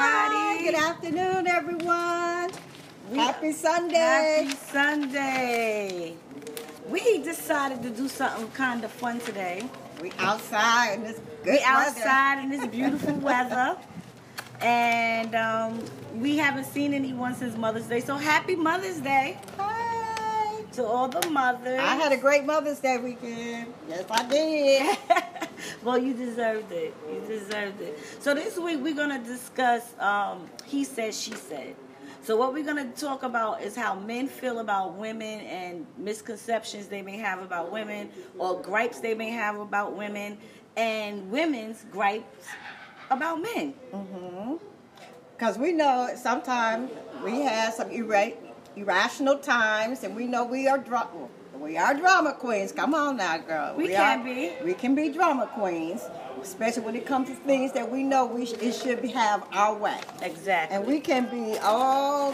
everybody. Good afternoon, everyone. We- Happy Sunday. Happy Sunday. We decided to do something kind of fun today. We outside in this good we outside in this beautiful weather. And um, we haven't seen anyone since Mother's Day. So happy Mother's Day Hi. to all the mothers. I had a great Mother's Day weekend. Yes, I did. well, you deserved it. You deserved it. So this week we're gonna discuss um, he said, she said. So what we're gonna talk about is how men feel about women and misconceptions they may have about women, or gripes they may have about women, and women's gripes about men. Because we know sometimes we have some irra- irrational times, and we know we are dra- we are drama queens. Come on now, girl. We are- can be. We can be drama queens, especially when it comes to things that we know we sh- it should be, have our way. Exactly. And we can be all.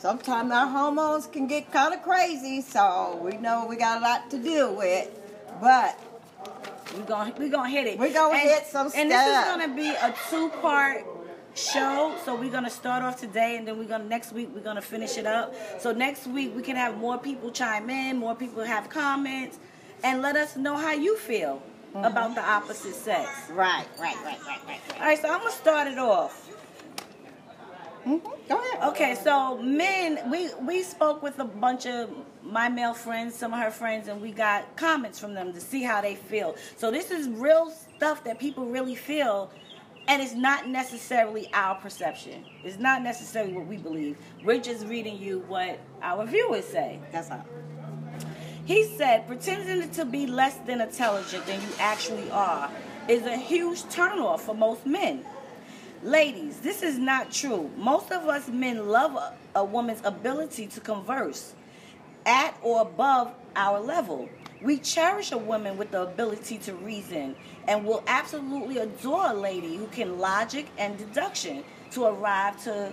Sometimes our hormones can get kind of crazy, so we know we got a lot to deal with. But We're gonna we gonna hit it. We're gonna And- hit some stuff. And this is gonna be a two part show. So we're gonna start off today, and then we're gonna next week we're gonna finish it up. So next week we can have more people chime in, more people have comments, and let us know how you feel Mm-hmm. about the opposite sex. right, right, right, right, right. All right, so I'm gonna start it off. hmm Go ahead. Okay, so men, we we spoke with a bunch of my male friends, some of her friends, and we got comments from them to see how they feel. So this is real stuff that people really feel, and it's not necessarily our perception. It's not necessarily what we believe. We're just reading you what our viewers say. That's all. He said, pretending to be less than intelligent than you actually are is a huge turnoff for most men. Ladies, this is not true. Most of us men love a, a woman's ability to converse at or above our level. We cherish a woman with the ability to reason and will absolutely adore a lady who can logic and deduction to arrive to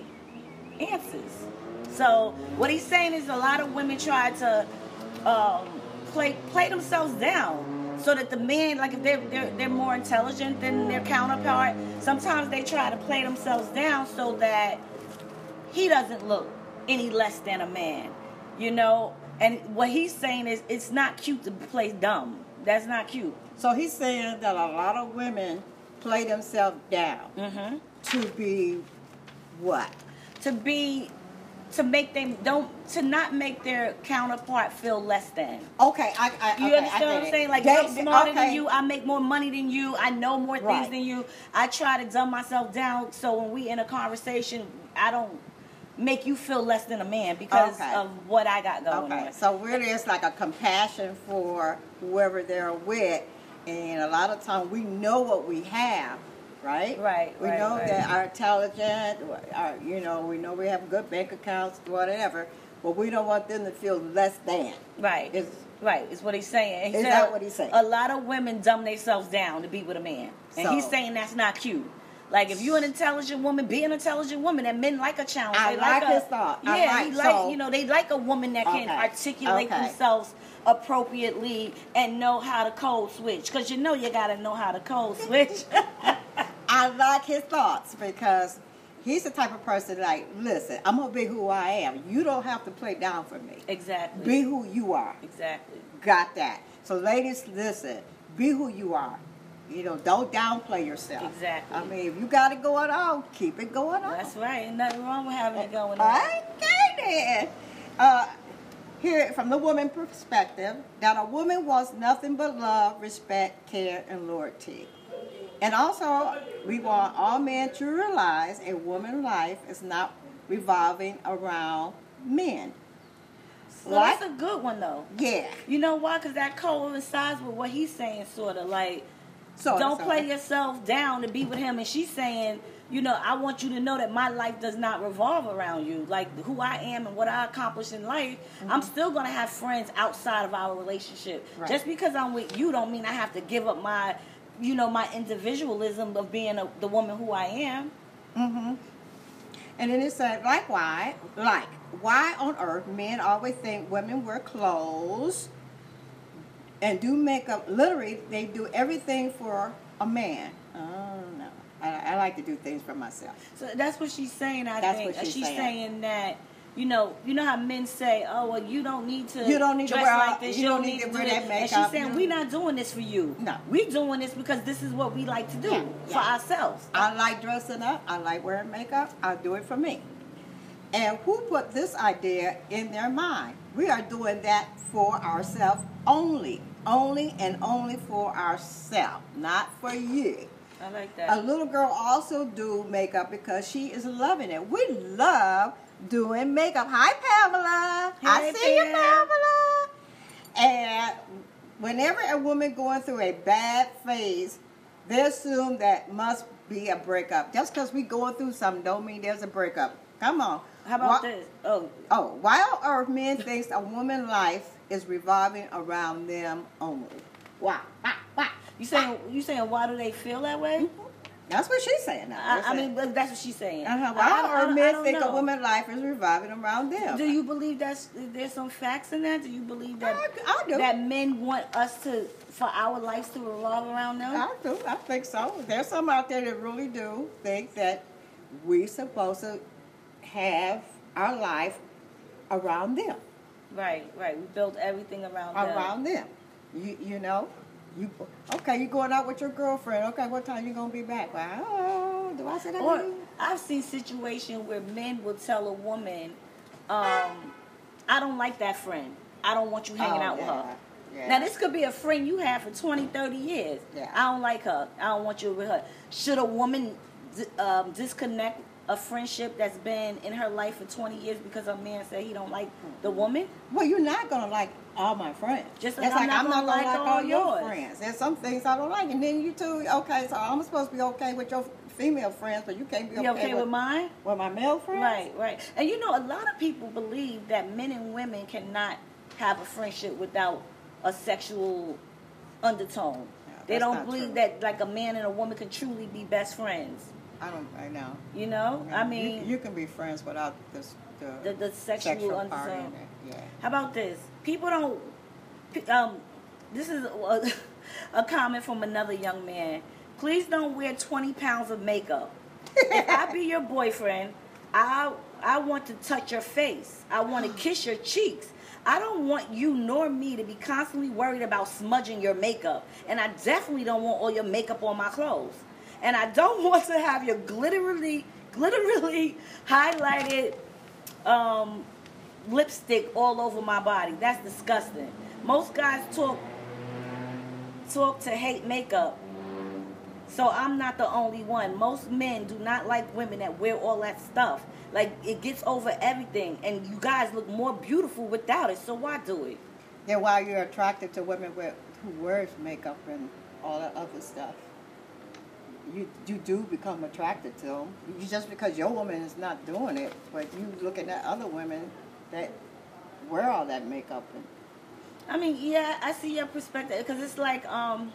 answers. So what he's saying is a lot of women try to um, play play themselves down so that the men, like if they're, they're they're more intelligent than their counterpart, sometimes they try to play themselves down so that he doesn't look any less than a man, you know. And what he's saying is it's not cute to play dumb. That's not cute. So he's saying that a lot of women play themselves down hmm to be what? To be to make them don't to not make their counterpart feel less than. Okay, I, I You okay, understand I what I'm saying? Like They- I'm smarter okay. than you. I make more money than you. I know more things Right. than you. I try to dumb myself down so when we in a conversation, I don't make you feel less than a man because Okay. of what I got going Okay, on. so really it's like a compassion for whoever they're with, and a lot of times we know what we have, right? Right, We right, know right. that our intelligent, our, you know, we know we have good bank accounts, whatever, but we don't want them to feel less than. Right. Is Right, is what he's saying. He Is that what he's saying? A lot of women dumb themselves down to be with a man. And So- he's saying that's not cute. Like if you're an intelligent woman, be an intelligent woman. And men like a challenge. I They like a, his thought. Yeah, like- he like so- you know, they like a woman that can Okay, articulate okay. themselves appropriately and know how to code switch. Cause you know you gotta know how to code switch. I like his thoughts because he's the type of person like, listen, I'm gonna be who I am. You don't have to play down for me. exactly. Be who you are. exactly. Got that. So ladies, listen, be who you are. You know, don't downplay yourself. Exactly. I mean, if you got it going on, keep it going on. That's right. Ain't nothing wrong with having it going on. Okay then. Uh, here, from the woman perspective, that a woman wants nothing but love, respect, care, and loyalty. And also, we want all men to realize a woman's life is not revolving around men. Well, that's a good one though. Yeah. You know why? Because that coincides with what he's saying, sort of like, So don't so- play yourself down to be with him. And she's saying, you know, I want you to know that my life does not revolve around you. Like who I am and what I accomplish in life, I'm still gonna have friends outside of our relationship. Mm-hmm. Right. Just because I'm with you, don't mean I have to give up my, you know, my individualism of being a, the woman who I am. Mm-hmm. And then it said, likewise, like, why on earth men always think women wear clothes and do makeup? Literally, they do everything for a man. Oh no, I, I like to do things for myself. So that's what she's saying. I That's think she's she's saying. saying that. You know, you know how men say, "Oh, well, you don't need to. You don't need to wear like this. you don't need to wear this." that And she's makeup. saying, "We're not doing this for you. No. we're doing this because this is what we like to do Yeah, for yeah. ourselves." I like dressing up. I like wearing makeup. I do it for me. And who put this idea in their mind? We are doing that for ourselves only. Only and only for ourselves, not for you. I like that. A little girl also do makeup because she is loving it. We love doing makeup. Hi, Pamela. I Hey, see you, Pamela. And whenever a woman going through a bad phase, they assume that must be a breakup. Just because we going through something don't mean there's a breakup. Come on. How about Why- this? Oh, Oh, why on earth men thinks a woman life is revolving around them only? Why? Why? Why? you saying you saying why do they feel that way? That's what she's saying. I, I mean, that's what she's saying. Uh-huh. Why don't- I on earth don't- I men think know. a woman's life is revolving around them? Do you believe that's there's some facts in that? Do you believe that I, I that men want us to for our lives to revolve around them? I do. I think so. There's some out there that really do think that we supposed to have our life around them. Right, right. We built everything around them. Around them. You you know. You okay? You going out with your girlfriend? Okay, what time you gonna be back? Well, oh, do I say that? Or? I've seen situations where men will tell a woman, um, "I don't like that friend. I don't want you hanging Oh, out with her." yeah. Now this could be a friend you had for 20, 30 years. Yeah. I don't like her. I don't want you with her. Should a woman um, disconnect a friendship that's been in her life for 20 years because a man said he don't like the woman? Well, you're not gonna like all my friends. Just That's like I'm not gonna like all all your friends. There's some things I don't like, and then you too. Okay, so I'm supposed to be okay with your female friends, but you can't be okay, okay with mine? with my male friends. Right, right. And you know, a lot of people believe that men and women cannot have a friendship without a sexual undertone. Yeah, they don't not believe true. that like a man and a woman can truly be best friends. I don't. I know. You know, I You- mean, you, can be friends without this the, the, the sexual, sexual undertone. Yeah. How about this? People don't. Um, this is a, a comment from another young man. Please don't wear 20 pounds of makeup. if I be your boyfriend, I I want to touch your face. I want to kiss your cheeks. I don't want you nor me to be constantly worried about smudging your makeup. And I definitely don't want all your makeup on my clothes. And I don't want to have your glitterily, glitterily highlighted um, lipstick all over my body. That's disgusting. Most guys talk talk to hate makeup. So I'm not the only one. Most men do not like women that wear all that stuff. Like it gets over everything and you guys look more beautiful without it. So why do it? Then why you're attracted to women with, who wears makeup and all that other stuff. You you do become attracted to them. You just because your woman is not doing it, but you looking at other women that wear all that makeup and I mean, yeah, I see your perspective because it's like, um,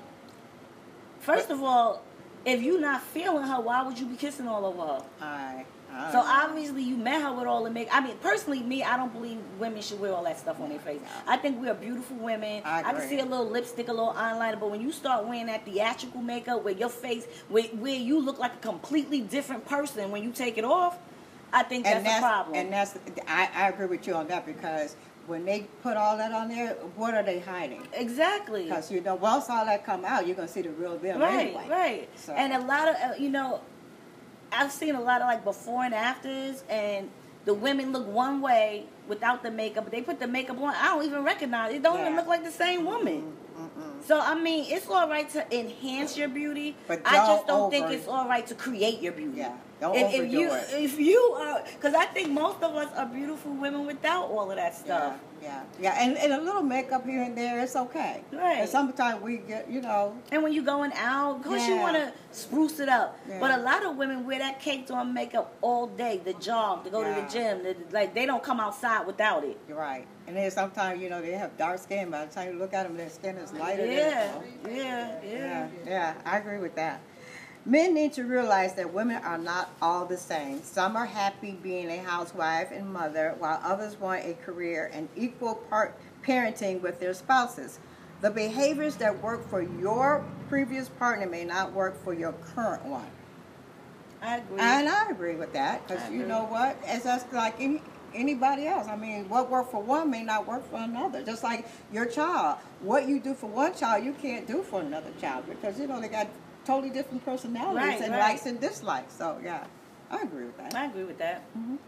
first of all, if you're not feeling her, why would you be kissing all over her? I. I So obviously you met her with all the makeup. I mean, personally, me, I don't believe women should wear all that stuff on their face. I think we are beautiful women. I can see a little lipstick, a little eyeliner, but when you start wearing that theatrical makeup where your face, where, where you look like a completely different person when you take it off, I think that's, that's a problem. and that's I, I agree with you on that because when they put all that on there, what are they hiding? exactly. Because you know, once all that come out, you're gonna see the real them Right, anyway. right. So- And a lot of uh, you know, I've seen a lot of like before and afters, and the women look one way without the makeup, but they put the makeup on. I don't even recognize it. Don't even look like the same woman. So I mean, it's all right to enhance your beauty. But I just don't don't think it's all right to create your beauty. Yeah, don't if, if you it. if you are, because I think most of us are beautiful women without all of that stuff. Yeah, yeah, yeah, and, and a little makeup here and there, it's okay. Right. And sometimes we get, you know, And when you're going out, of course you want to spruce it up. Yeah. But a lot of women wear that caked on makeup all day, the jog, to go to the gym. They- Like they don't come outside without it. you're right. And then sometimes, you know, they have dark skin. By the time you look at them, their skin is lighter. than- Yeah, yeah, yeah. Yeah, yeah, I agree with that. Men need to realize that women are not all the same. Some are happy being a housewife and mother, while others want a career and equal part parenting with their spouses. The behaviors that work for your previous partner may not work for your current one. I agree. And I agree with that because you know what? It's just like any, anybody else. I mean, what worked for one may not work for another. Just like your child, what you do for one child, you can't do for another child because you know they got totally different personalities Right, and right. likes and dislikes. So yeah, I agree with that. I agree with that. Mhm.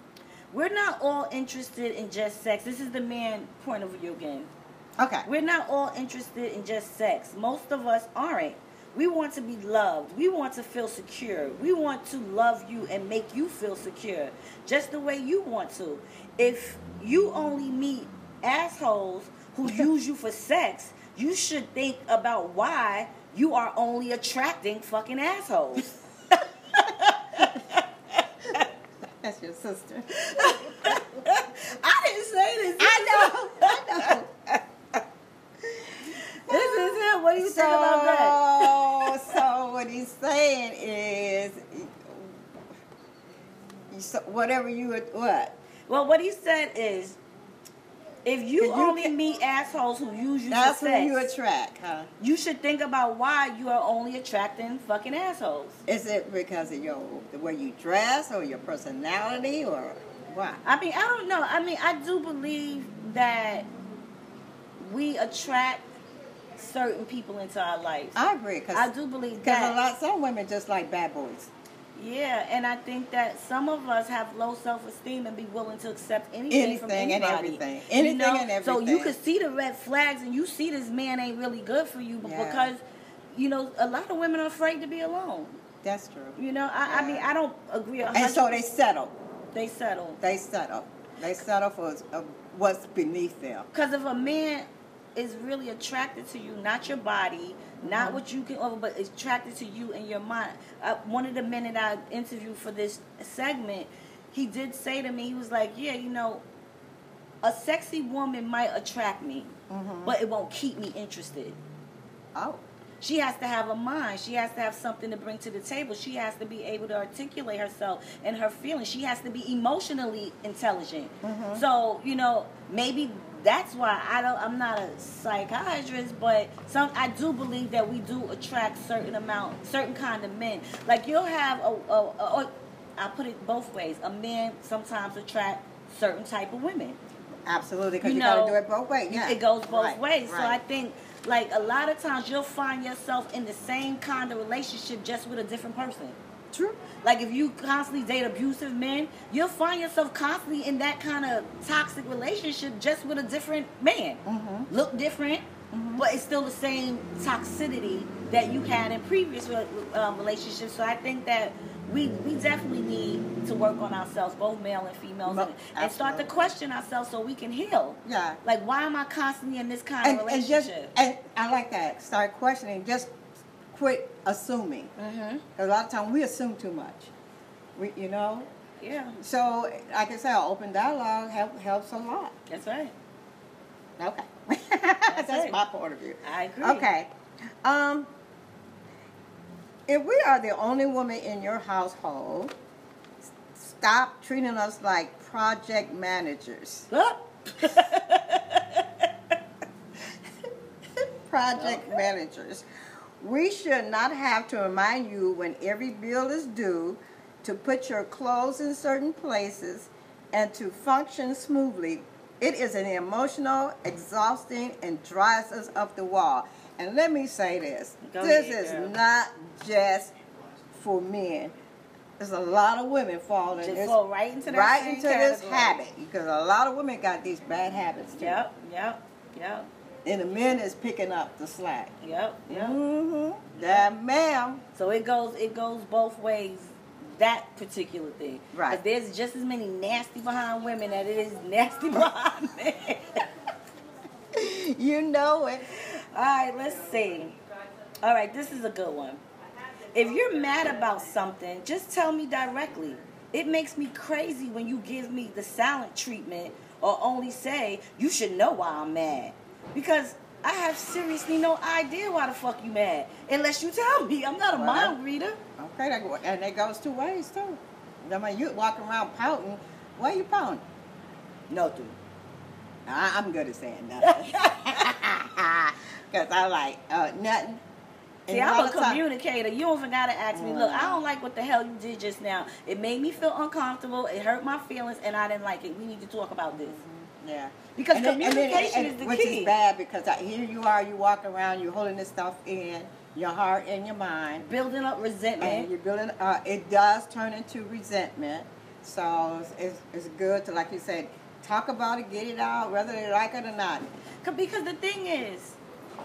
We're not all interested in just sex. This is the man point of view again. Okay. We're not all interested in just sex. Most of us aren't. We want to be loved. We want to feel secure. We want to love you and make you feel secure, just the way you want to. If you only meet assholes who use you for sex, you should think about why you are only attracting fucking assholes. That's your sister. I didn't say this. I know. I know. This is him. What do you think about that? So, so what he's saying is, you- so whatever you would what? Well, what he said is, if you, you only can- meet assholes who use you That's for who you attract, huh? you should think about why you are only attracting fucking assholes. Is it because of your the way you dress or your personality or why? I mean, I don't know. I mean, I do believe that we attract certain people into our lives. I agree because I do believe a that. lot some women just like bad boys. Yeah, and I think that some of us have low self esteem and be willing to accept anything, from Anything and anybody. everything. You Anything know? and everything. So you everything. could see the red flags and you see this man ain't really good for you, but Yeah. because you know a lot of women are afraid to be alone. That's true. You know, I, I mean, I don't agree. a And so they settle. they settle. They settle. They settle for what's beneath them. Because if a man is really attracted to you, not your body, not Mm-hmm. what you can offer, but attracted to you and your mind. Uh, one of the men that I interviewed for this segment, he did say to me, he was like, "Yeah, you know, a sexy woman might attract me, Mhm. but it won't keep me interested." Oh, She has to have a mind. She has to have something to bring to the table. She has to be able to articulate herself and her feelings. She has to be emotionally intelligent. Mhm. So, you know, maybe that's why I don't I'm not a psychiatrist, but some I do believe that we do attract certain amount certain kind of men. Like you'll have a, a, a, a I put it both ways. A man sometimes attract certain type of women. absolutely. Because You you, got to do it both ways. Yeah. It goes both Right, ways. So I think like a lot of times you'll find yourself in the same kind of relationship just with a different person. True. Like if you constantly date abusive men, you'll find yourself constantly in that kind of toxic relationship just with a different man. Mhm. Look different, but it's still the same toxicity that you had in previous um, relationships. So I think that we we definitely need to work on ourselves, both male and females, and, and start to question ourselves so we can heal. Yeah. Like, why am I constantly in this kind And, of and just relationship? and I like that. Start questioning. Just quit assuming. mm-hmm. 'Cause a lot of times we assume too much. We, you know. Yeah, So, like I said, open dialogue help, helps a lot. that's right. Okay. That's, right. my point of view. I agree. Okay. Um, if we are the only woman in your household, stop treating us like project managers. Project managers. We should not have to remind you when every bill is due to put your clothes in certain places and to function smoothly. It is an emotional, exhausting, and drives us up the wall. And let me say this Go this ahead, is girl. not just for men. There's a lot of women fall in Just this, right into right into this habit because a lot of women got these bad habits too. Yep, yep, yep, And the men is picking up the slack. yep, yep. Mm-hmm. Yeah, ma'am. So it goes it goes both ways. That particular thing, Right. There's just as many nasty behind women that it is nasty behind men. You know it. All right, let's see. All right, this is a good one. If you're mad about something, just tell me directly. It makes me crazy when you give me the silent treatment or only say, you should know why I'm mad. Because I have seriously no idea why the fuck you mad. Unless you tell me. I'm not a Well, mind reader. Okay, that go, and it goes two ways too. I mean, you walking around pouting. Why you pouting? Nothing. I, I'm good at saying nothing. Because I like uh, nothing. And See, I'm a of time- communicator. You don't even gotta ask me. Look, I don't like what the hell you did just now. It made me feel uncomfortable. It hurt my feelings, and I didn't like it. We need to talk about this. Yeah. Because And then- and communication and- is the which key. is bad because I, here you are, you walk around, you're holding this stuff in your heart and your mind, Building up and resentment. you're building. Uh, it does turn into resentment. So it's, it's, it's good to, like you said, talk about it, get it out, whether they like it or not. Because the thing is,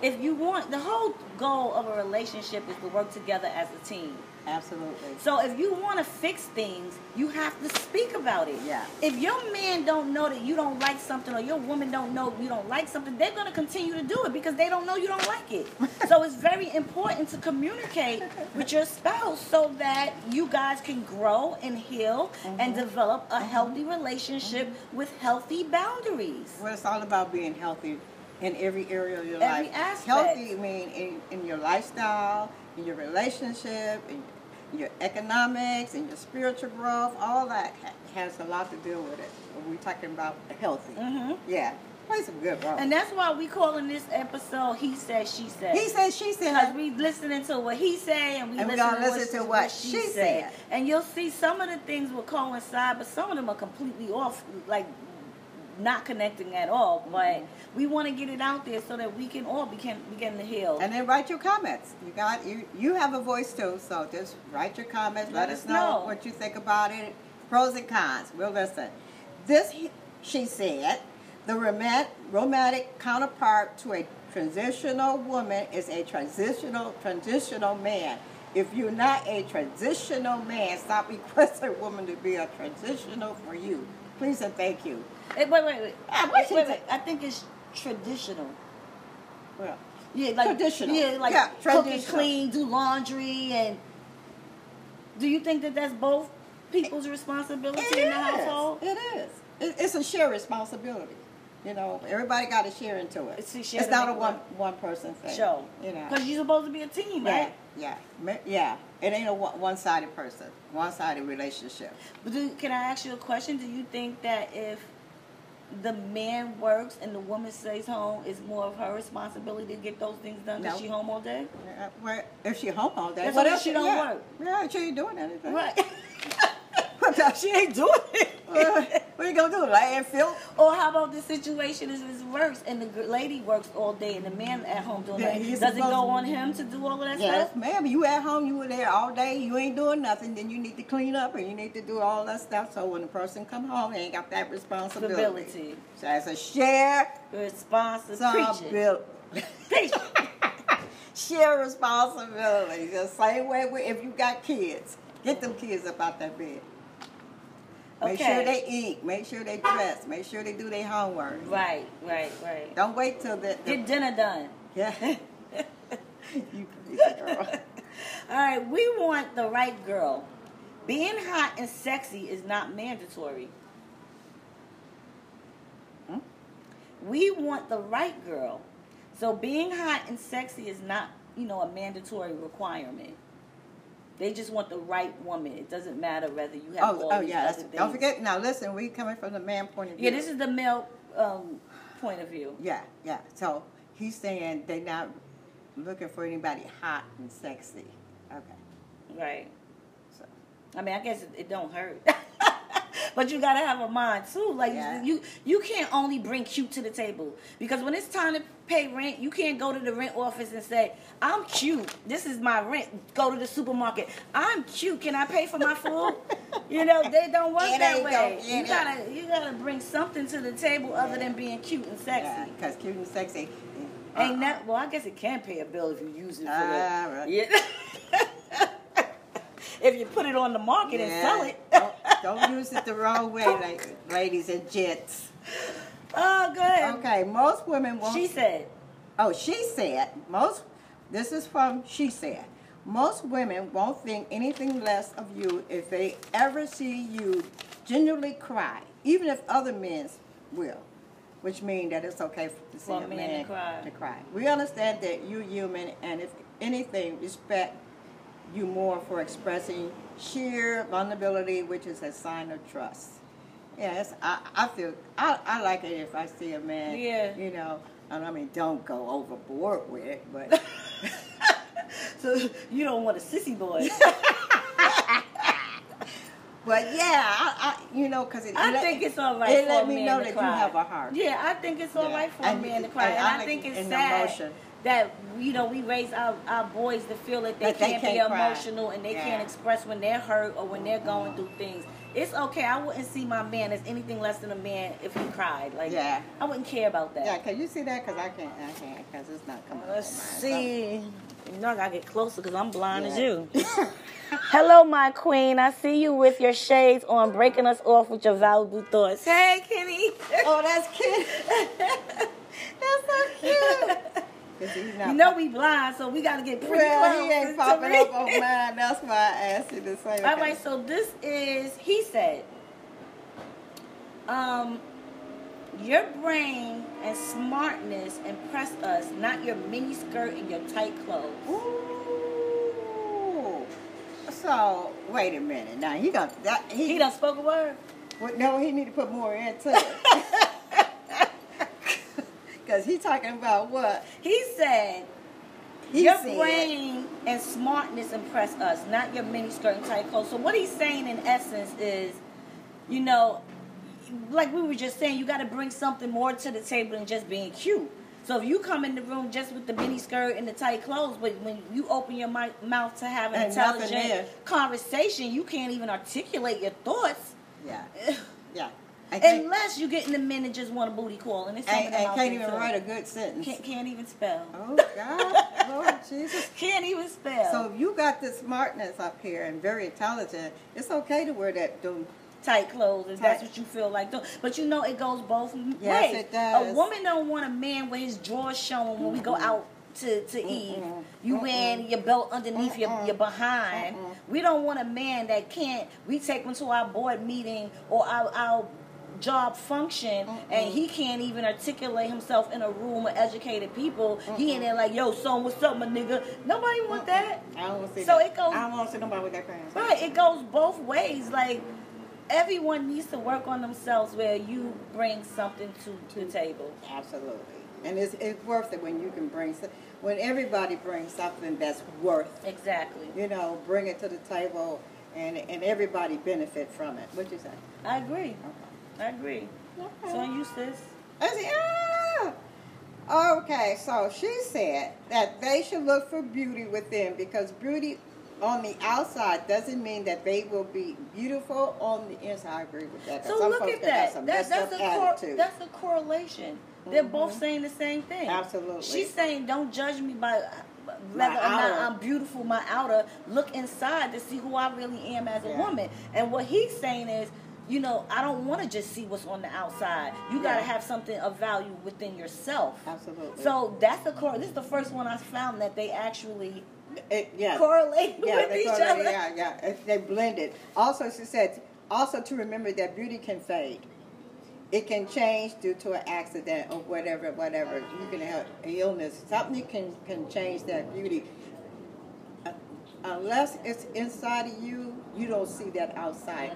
if you want, the whole goal of a relationship is to work together as a team. Absolutely. So if you want to fix things, you have to speak about it. Yeah. If your man don't know that you don't like something, or your woman don't know you don't like something, they're gonna continue to do it because they don't know you don't like it. so it's very important to communicate with your spouse so that you guys can grow and heal Mm-hmm. and develop a healthy relationship with healthy boundaries. Well, it's all about being healthy in every area of your Every life. aspect. Healthy, I mean, in, in your lifestyle, in your relationship, in your economics, and your spiritual growth. All that has a lot to do with it. We're talking about healthy. Mhm. Yeah, Play some good role. And that's why we calling this episode "He Said, She Said." he said, she Because said, we listening to what he say and we And listen, to, listen what, to what she, she said. said. And you'll see some of the things will coincide, but some of them are completely off, like not connecting at all. But mm-hmm. we want to get it out there so that we can all begin begin to heal. and then write your comments. You got you. You have a voice too, so just write your comments. Let, us know, what you think about it. Pros and cons. We'll listen. This, she said, the romantic, romantic counterpart to a transitional woman is a transitional transitional man. If you're not a transitional man, stop requesting a woman to be a transitional for you. Please and thank you. Wait, wait, wait. Ah, wait, wait, wait. I think it's traditional. Well, Yeah, like Traditional. Yeah, like Yeah, cook and clean, do laundry, and do you think that that's both people's responsibility It in the is. household? It is. It, it's a shared responsibility. You know, everybody got to share into it. It's It's, a share to not a one work. one person thing. Show. You know. Because you're supposed to be a team, Yeah, right? yeah, Ma- yeah. It ain't a one sided person, one sided relationship. But do, can I ask you a question? Do you think that if the man works and the woman stays home, it's more of her responsibility to get those things done because No. she home all day? Uh, Where if she home all day, That's what else she don't yeah. work. Yeah, she ain't doing anything. Right. What she ain't doing it. What you gonna do? Landfill? Or how about the situation is reverse and the lady works all day and the man at home doing that? Does it go on him to do all of that stuff? Yes, stuff? ma'am. You at home, you were there all day, you ain't doing nothing, then you need to clean up and you need to do all that stuff. So when the person come home, they ain't got that responsibility. Responsibility. So it's a share Responsibility. Share responsibility. The same way if you got kids, get them kids up out that bed. Make sure they eat. Make sure they dress. Make sure they do their homework. Right, right, right. Don't wait till the, the Get dinner done. yeah. you crazy girl. All right, we want the right girl. Being hot and sexy is not mandatory. Hmm? We want the right girl. So being hot and sexy is not, you know, a mandatory requirement. They just want the right woman. It doesn't matter whether you have Oh, all oh yeah. other things. Don't forget. Now listen, we coming from the man point of view. Yeah, this is the male um, point of view. Yeah, yeah. So he's saying they're not looking for anybody hot and sexy. Okay. Right. So I mean, I guess it, it don't hurt. but you gotta have a mind too. Like Yeah. you, you can't only bring cute to the table because when it's time to pay rent, you can't go to the rent office and say, "I'm cute. This is my rent." Go to the supermarket. I'm cute. Can I pay for my food? you know, they don't work It that way. you it gotta, you gotta bring something to the table other than being cute and sexy. yeah, because cute and sexy. Ain't that? Well, I guess it can pay a bill if you use it for Ah, the. right. Yeah. if you put it on the market and sell it. Don't, use it the wrong way, like, ladies and gents. Oh, good. Okay, most women won't. She said, Oh, she said most. This is from she said. Most women won't think anything less of you if they ever see you genuinely cry, even if other men will. Which means that it's okay to see For a man to cry. to cry. We understand that you're human, and if anything, respect you more for expressing sheer vulnerability, which is a sign of trust. Yes, I, I feel I, I like it if I see a man. Yeah. You know, and I mean, don't go overboard with it, but so you don't want a sissy boy. But yeah, I, I you know, because it, I let- think it's all right It let me know that cry. you have a heart. Yeah, I think it's all Yeah. right for And- a man to cry, and, and I I, think it's sad emotion. That you know we raise our, our boys to feel that they That they can't, be cry. emotional and they Yeah. can't express when they're hurt or when they're going mm-hmm. through things. It's okay. I wouldn't see my man as anything less than a man if he cried. Like, Yeah. I wouldn't care about that. Yeah, can you see that? Because I can't, I can't, because it's not coming. Let's up on see. You know I gotta get closer because I'm blind as you. Hello, my queen. I see you with your shades on, breaking us off with your valuable thoughts. Hey, Kenny. oh, that's cute. that's so cute. 'Cause he's not You know we blind, so we gotta get pretty well, close. he ain't popping up on mine. That's why I asked you the same. All right, so this is he said. Um, your brain and smartness impress us, not your mini skirt and your tight clothes. Ooh. So wait a minute. Now he got that. He, He done spoke a word. Well, no, he need to put more into it. Because he talking about what He said. he your said. brain and smartness impress us, not your mini skirt and tight clothes. So what he's saying in essence is, you know, like we were just saying, you got to bring something more to the table than just being cute. So if you come in the room just with the mini skirt and the tight clothes, but when you open your mi- mouth to have an nothing intelligent conversation, you can't even articulate your thoughts. Yeah, yeah. Unless you get in the men and just want a booty call, and it's some and, of them and can't even too. write a good sentence. Can't, can't even spell. Oh God, Lord Jesus. Can't even spell. So if you got this smartness up here and very intelligent, it's okay to wear that. Them. tight clothes if that's what you feel like doing. But you know it goes both Yes, ways. it does. A woman don't want a man with his drawers showing when we go out to, to eat. Mm-mm. You Mm-mm. wearing your belt underneath your, Mm-mm. your behind. We don't want a man that can't we take him to our board meeting or our, our job function and mm-hmm. he can't even articulate himself in a room of educated people. He in mm-hmm. there like, yo, son, what's up, my nigga? Nobody want mm-hmm. that. I don't want to see So that. it goes- I don't want to see nobody with that pants. Right, it goes both ways. Like everyone needs to work on themselves where you bring something to the table. Absolutely. And it's, it's worth it when you can bring when everybody brings something that's worth, Exactly. you know, bring it to the table and, and everybody benefit from it. What you say? I agree. I agree. So you sis. I said, ah! Okay, so she said that they should look for beauty within because beauty on the outside doesn't mean that they will be beautiful on the inside. I agree with that. So look at that. That- that's up a cor- that's a correlation. They're both saying the same thing. Absolutely. She's saying, don't judge me by whether or not. I'm beautiful, my outer. Look inside to see who I really am as a woman. And what he's saying is, you know, I don't want to just see what's on the outside. You got to have something of value within yourself. Absolutely. So that's the core. This is the first one I found that they actually It- yeah. correlate yeah, with each it- other. Yeah, yeah. They blended. Also, she said, also to remember that beauty can fade. It can change due to an accident or whatever, whatever. You can have illness. Something can can change that beauty. Uh, Unless it's inside of you, you don't see that outside.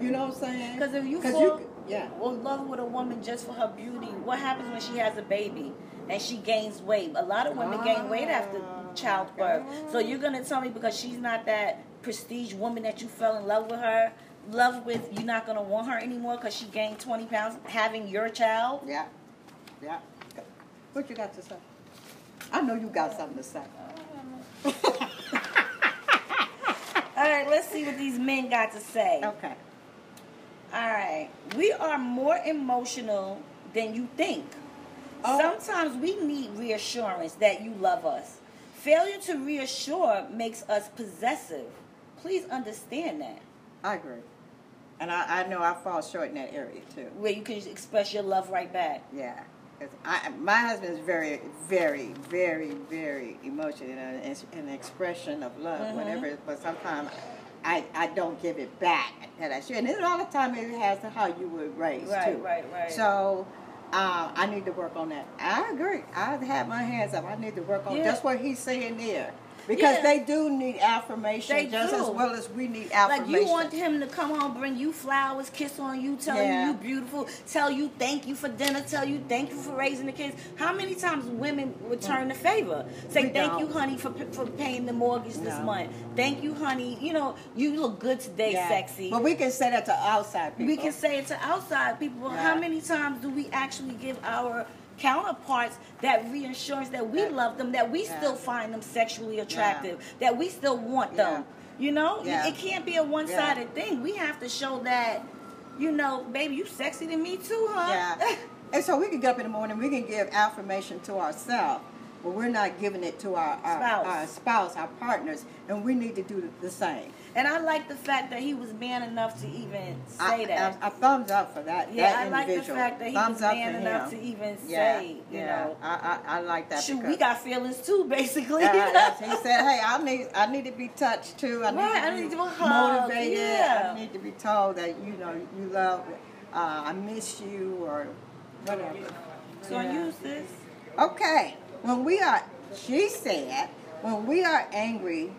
You know what I'm saying? Because if you 'Cause fall yeah. or love with a woman just for her beauty, what happens when she has a baby and she gains weight? A lot of women gain weight after Ah, childbirth. So you're gonna tell me because she's not that prestige woman that you fell in love with her, love with, you're not gonna want her anymore because she gained 20 pounds having your child? Yeah. Yeah. What you got to say? I know you got something to say. All right, let's see what these men got to say. Okay. All right. We are more emotional than you think. Oh. Sometimes we need reassurance that you love us. Failure to reassure makes us possessive. Please understand that. I agree. And I, I know I fall short in that area too. Where you can just express your love right back. Yeah. 'Cause I, my husband is very, very, very, very emotional and an, expression of love, Mhm. whatever. But sometimes I, I don't give it back that I should. And all the time it has to how you were raised Right, too. right, right. So uh, I need to work on that. I agree. I have my hands up. I need to work on Yeah. just what he's saying there. Because Yeah. they do need affirmation They just do. as well as we need affirmation. Like you want him to come home, bring you flowers, kiss on you, tell Yeah. you you beautiful, tell you thank you for dinner, tell you thank you for raising the kids. How many times women return the favor? Say We thank don't. you, honey, for for paying the mortgage this month. Thank you, honey. You know you look good today, Yeah. sexy. But we can say that to outside people. we can say it to outside people. but How many times do we actually give our counterparts that reassurance that we Yeah. love them, that we Yeah. still find them sexually attractive, that we still want them? You know, Yeah. it can't be a one-sided thing. We have to show that, you know, baby, you sexy to me too, huh? Yeah. and so we can get up in the morning, we can give affirmation to ourselves, but we're not giving it to our, our, Spouse. our spouse, our partners, and we need to do the same. And I like the fact that he was man enough to even say I, that. I, I thumbs up for that. yeah, that I like the fact that he thumbs was man enough to even yeah, say, you yeah. know. I, I, I like that. Shoot, we got feelings too, basically. Yeah, he said, "Hey, I need, I need to be touched too. I need Right, to I be need to motivated. yeah. I need to be told that you know you love, uh, I miss you or whatever." So Yeah. use this. Okay, when we are, she said, when we are angry,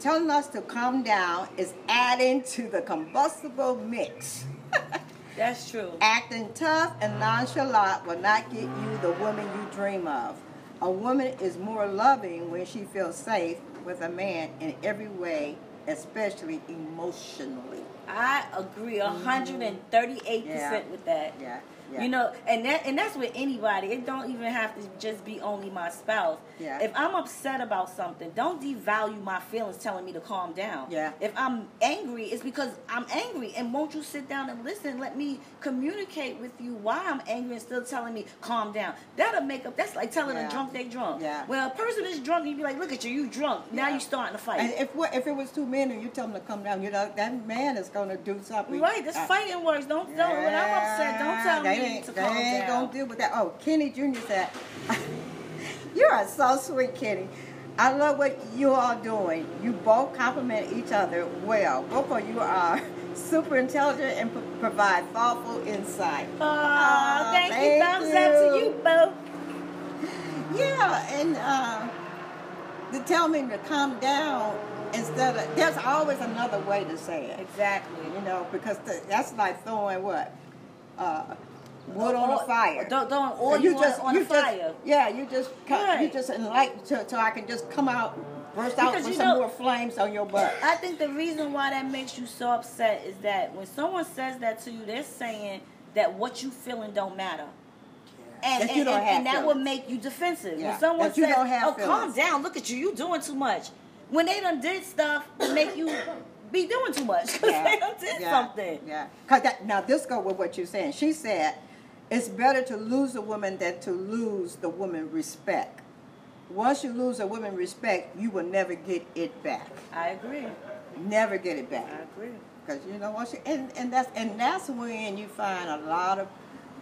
telling us to calm down is adding to the combustible mix. That's true. Acting tough and nonchalant will not get you the woman you dream of. A woman is more loving when she feels safe with a man in every way, especially emotionally. I agree a hundred and thirty-eight Yeah. percent with that. Yeah, yeah. You know, and that and that's with anybody. It don't even have to just be only my spouse. Yeah. If I'm upset about something, don't devalue my feelings telling me to calm down. Yeah. If I'm angry, it's because I'm angry. And won't you sit down and listen? Let me communicate with you why I'm angry and still telling me calm down. That'll make up that's like telling Yeah. a drunk they drunk. Yeah. When a person is drunk, you be like, look at you, you drunk. Now Yeah. you starting to fight. And if what if it was two men and you tell them to come down, you know that man is going to do something. Right, this fighting words. Don't, don't when I'm upset, don't tell me ain't, they ain't down. gonna deal with that. Oh, Kenny Jr. said, "You are so sweet, Kenny. I love what you are doing. You both compliment each other well. Both of you are super intelligent and pro- provide thoughtful insight." Aw, Aw, thank, you. thank Thumbs up to you. you, Bo. Yeah, and uh, to tell me to calm down instead of there's always another way to say it. Exactly. You know, because th- that's like throwing what uh, wood on a fire. Don't, don't oil you you, just on, on you a just fire. yeah, you just cut, you just enlighten so, so I can just come out burst out Because with some know- more flames on your butt. I think the reason why that makes you so upset is that when someone says that to you, they're saying that what you feeling don't matter. And, That and, and, that feelings. would make you defensive. Yeah, When someone that you says, don't have "Oh, calm down, look at you, you doing too much," when they done did stuff to make you be doing too much because they done did yeah, something. Yeah, cause that now this go with what you're saying. She said, "It's better to lose a woman than to lose the woman respect. Once you lose a woman respect, you will never get it back. I agree. Never get it back. I agree. Because you know once you and, and that's and that's when you find a lot of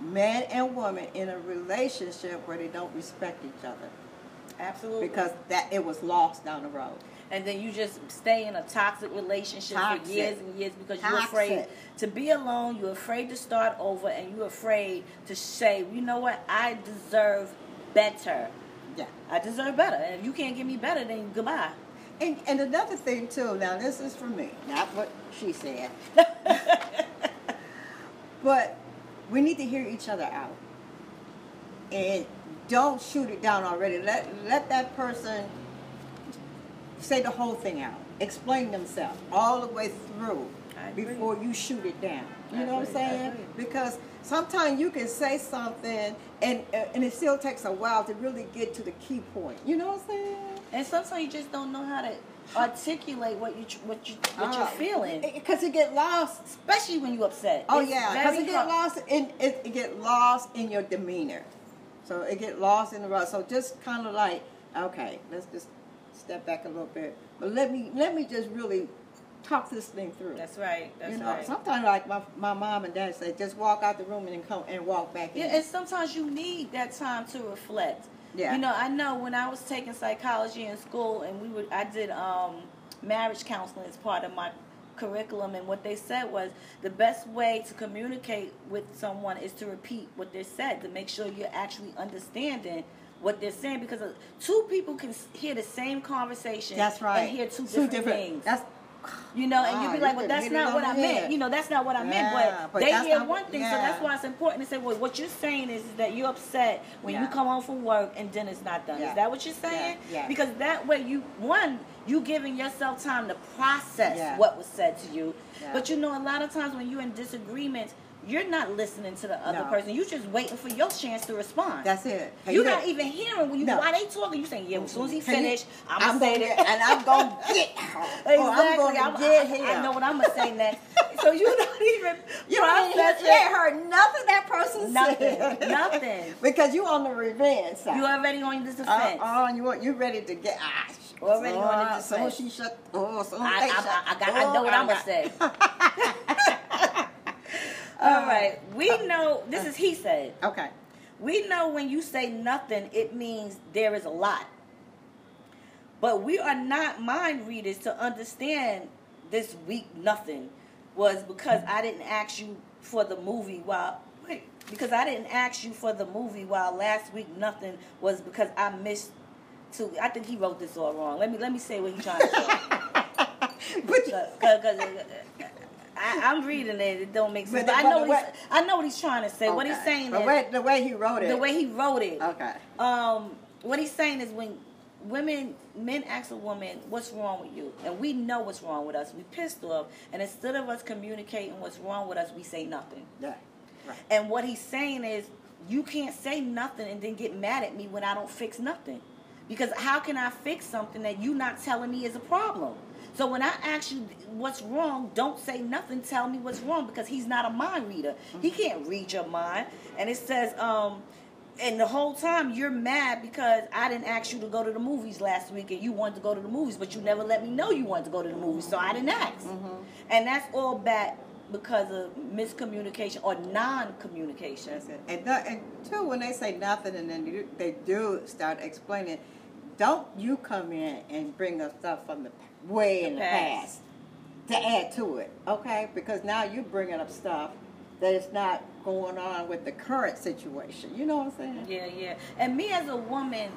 men and women in a relationship where they don't respect each other Absolutely. because that it was lost down the road. And then you just stay in a toxic relationship for years and years because you're afraid to be alone, you're afraid to start over, and you're afraid to say, you know what, I deserve better. Yeah. I deserve better. And if you can't give me better, then goodbye. And and another thing too. Now this is for me, not what she said. but we need to hear each other out, and don't shoot it down already. Let let that person say the whole thing out, explain themselves all the way through before you shoot it down. You I know what I'm saying? Because sometimes you can say something, and and it still takes a while to really get to the key point. You know what I'm saying? And sometimes you just don't know how to articulate what you what you what you're Uh, feeling, because it get lost. especially when you're upset. Oh It's yeah, because it get lost in it, it get lost in your demeanor. So it get lost in the rust. So just kind of like, okay, let's just step back a little bit. But let me let me just really talk this thing through. That's right. That's you know, right. sometimes like my my mom and dad say, just walk out the room and come and walk back in. Yeah, and sometimes you need that time to reflect. Yeah. You know, I know when I was taking psychology in school, and we would, I did um, marriage counseling as part of my curriculum, and what they said was the best way to communicate with someone is to repeat what they said to make sure you're actually understanding what they're saying because two people can hear the same conversation. That's right. And hear two different, things. That's You know, and Wow, you'd be like, well, that's not what I meant. head. You know, that's not what I Yeah, meant. But, but they hear one thing, so that's why it's important to say, well, what you're saying is, that you're upset when you come home from work and dinner's not done. Yeah. Is that what you're saying? Yeah, yeah. Because that way, you one, you giving yourself time to process Yeah. what was said to you. Yeah. But you know, a lot of times when you're in disagreements, you're not listening to the other No. person. You're just waiting for your chance to respond. that's it. And you're you not even hearing when you No. while they talking. You saying, yeah. As soon as he Can you- finish, I'm, I'm gonna say that, and I'm gonna get her. Exactly. Or I'm gonna I'm- get him. I know what I'm gonna say next. so you don't even You ain't process you ain't it. heard nothing that person Nothing. said. Nothing. because you on the revenge side. You already on this Uh, defense. oh, you want you ready to get ah, Already oh, on the defense. she shut. Oh, soon I, I, shut. I, I, got, I oh, know what I'm gonna say. All right. We know this is he said. Okay. We know when you say nothing, it means there is a lot. But we are not mind readers to understand this week nothing was because I didn't ask you for the movie while wait because I didn't ask you for the movie while last week nothing was because I missed to I think he wrote this all wrong. Let me let me say what he's trying to say. but Because I, I'm reading it, it don't make sense. But But, I know what I know what he's trying to say. What he's saying the is way, the way he wrote it. the way he wrote it. Okay. Um, what he's saying is when women, men ask a woman, "What's wrong with you?" and we know what's wrong with us. We pissed off, and instead of us communicating what's wrong with us, we say nothing. Yeah. Right. And what he's saying is, you can't say nothing and then get mad at me when I don't fix nothing. Because how can I fix something that you not telling me is a problem? So when I ask you what's wrong, don't say nothing. Tell me what's wrong because he's not a mind reader. He can't read your mind. And it says, um, and the whole time you're mad because I didn't ask you to go to the movies last week and you wanted to go to the movies, but you never let me know you wanted to go to the movies, so I didn't ask. And that's all bad because of miscommunication or non-communication. And, no- and two, when they say nothing and then you, they do start explaining, don't you come in and bring up stuff from the p- way in the past. to add to it, okay? Because now you're bringing up stuff that is not going on with the current situation. You know what I'm saying? Yeah, yeah. And me as a woman,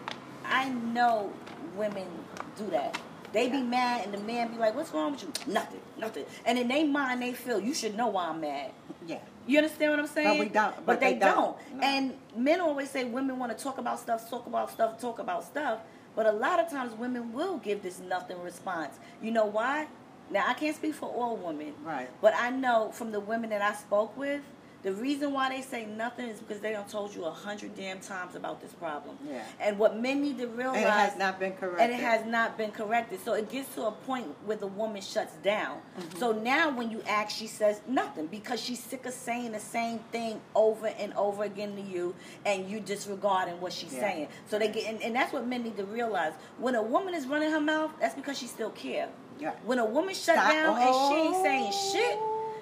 I know women do that. They be mad, and the man be like, "What's wrong with you? Nothing, nothing." And in their mind, they feel you should know why I'm mad. Yeah. You understand what I'm saying? we don't- But, but they, they don't. don't. No. And men always say women want to talk about stuff, talk about stuff, talk about stuff. But a lot of times women will give this nothing response. You know why? Now I can't speak for all women. Right. But I know from the women that I spoke with, the reason why they say nothing is because they don't told you a hundred damn times about this problem. Yeah. And what men need to realize And it has not been corrected. and it has not been corrected. So it gets to a point where the woman shuts down. Mm-hmm. So now when you ask, she says nothing because she's sick of saying the same thing over and over again to you, and you disregarding what she's Yeah. saying. So they get, and, and that's what men need to realize. When a woman is running her mouth, that's because she still care. Yeah. When a woman shut Stop. down and she ain't saying shit,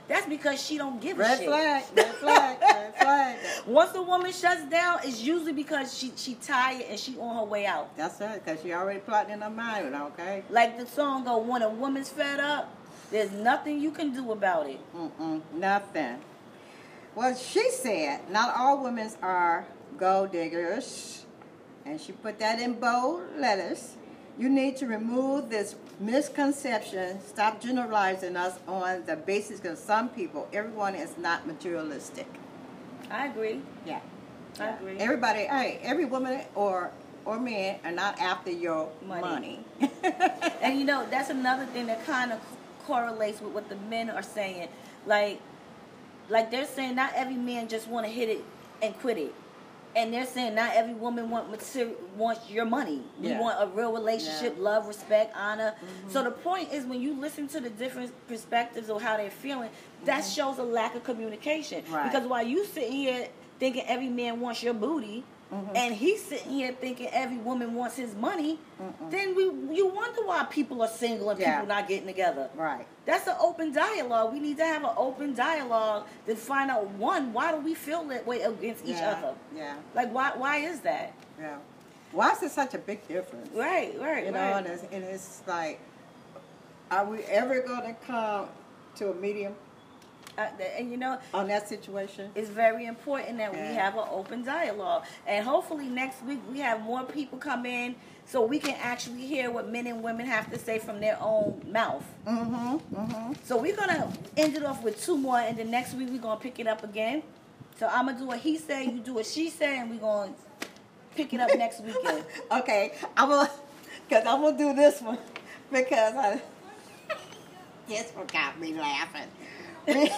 that's because she don't give a Red shit. flag, red flag, red flag. Once a woman shuts down, it's usually because she she tired and she on her way out. That's right, because she already plotting in her mind, okay? Like the song go, when a woman's fed up, there's nothing you can do about it. Mm-mm, nothing. Well, she said not all women are gold diggers, and she put that in bold letters. You need to remove this misconception. Stop generalizing us on the basis of some people. Everyone is not materialistic. I agree. Yeah. I agree. Everybody, hey, every woman or or man are not after your Money. money. And you know, that's another thing that kind of correlates with what the men are saying. Like, like they're saying not every man just want to hit it and quit it. And they're saying not every woman want material, wants your money. We Yeah. want a real relationship, Yeah. love, respect, honor. Mm-hmm. So the point is when you listen to the different perspectives of how they're feeling, that mm-hmm. shows a lack of communication. Right. Because while you sitting here thinking every man wants your booty, Mm-hmm. and he's sitting here thinking every woman wants his money, then we you wonder why people are single and Yeah. people not getting together. right. That's an open dialogue. We need to have an open dialogue to find out one, why do we feel that way against each yeah. other? Yeah. Like why why is that? Yeah. Why is there such a big difference? Right, right, You know, right. and it's, and it's like, are we ever going to come to a medium? Uh, and you know, on that situation. it's very important that we have an open dialogue. And hopefully next week we have more people come in so we can actually hear what men and women have to say from their own mouth. Mm-hmm. Mm-hmm. So we're gonna end it off with two more, and then next week we're gonna pick it up again. So I'm gonna do what he said, you do what she said, and we're gonna pick it up next weekend. Okay, I'm gonna, cause I'm gonna do this one because I. This one got me laughing.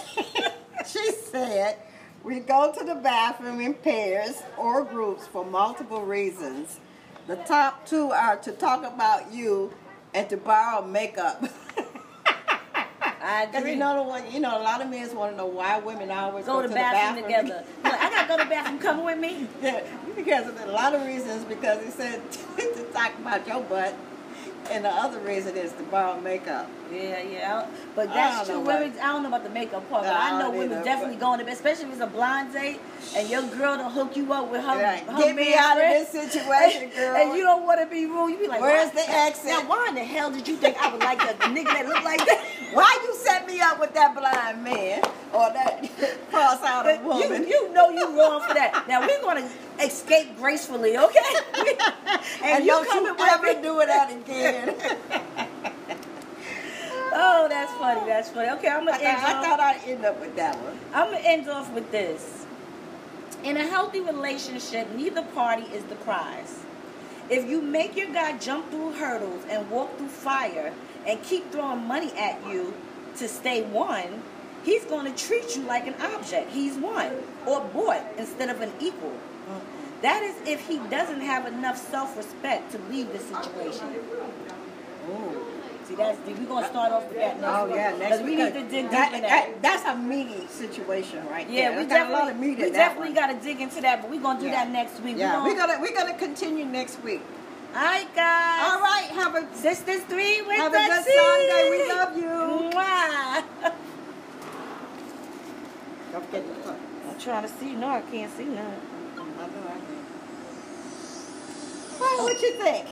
She said, "We go to the bathroom in pairs or groups for multiple reasons. The top two are to talk about you and to borrow makeup." I agree. you know the one, you know, a lot of men want to know why women always go go, to the bathroom, the together. I gotta go to the bathroom. Come with me. Yeah, because of a lot of reasons. Because he said to talk about your butt, and the other reason is to borrow makeup. Yeah, yeah. But that's true. Women, I don't know about the makeup part, but No, I know women either, definitely going to bed, especially if it's a blind date and your girl to hook you up with her. Right. her Get me out of this situation, girl. And you don't want to be rude. You be like, Where's the exit? Now, why in the hell did you think I would like a nigga that look like that? Why you set me up with that blind man or that cross-eyed You, woman? you know you wrong for that. Now we're gonna escape gracefully, okay? and you don't coming you ever do that again. Oh, that's funny. That's funny. Okay, I'm gonna thought, end I off. thought I'd end up with that one. I'm gonna end off with this. In a healthy relationship, neither party is the prize. If you make your guy jump through hurdles and walk through fire and keep throwing money at you to stay one, he's going to treat you like an object. He's one or bought instead of an equal. That is if he doesn't have enough self-respect to leave the situation. Ooh. See, that's. We're gonna start off with that next Oh week. yeah, next we need to dig that, in that- That's a meaty situation right Yeah, there. we got a definitely, lot of meat we definitely got to dig into that, but we're gonna do Yeah. that next week. Yeah, we we're gonna we're gonna continue next week. All right, guys. All right, have a Sisters three with have the a good. Sunday. We love you. Mwah. Don't forget to put. I'm trying to see. No, I can't see none. I know I. Well, what you think?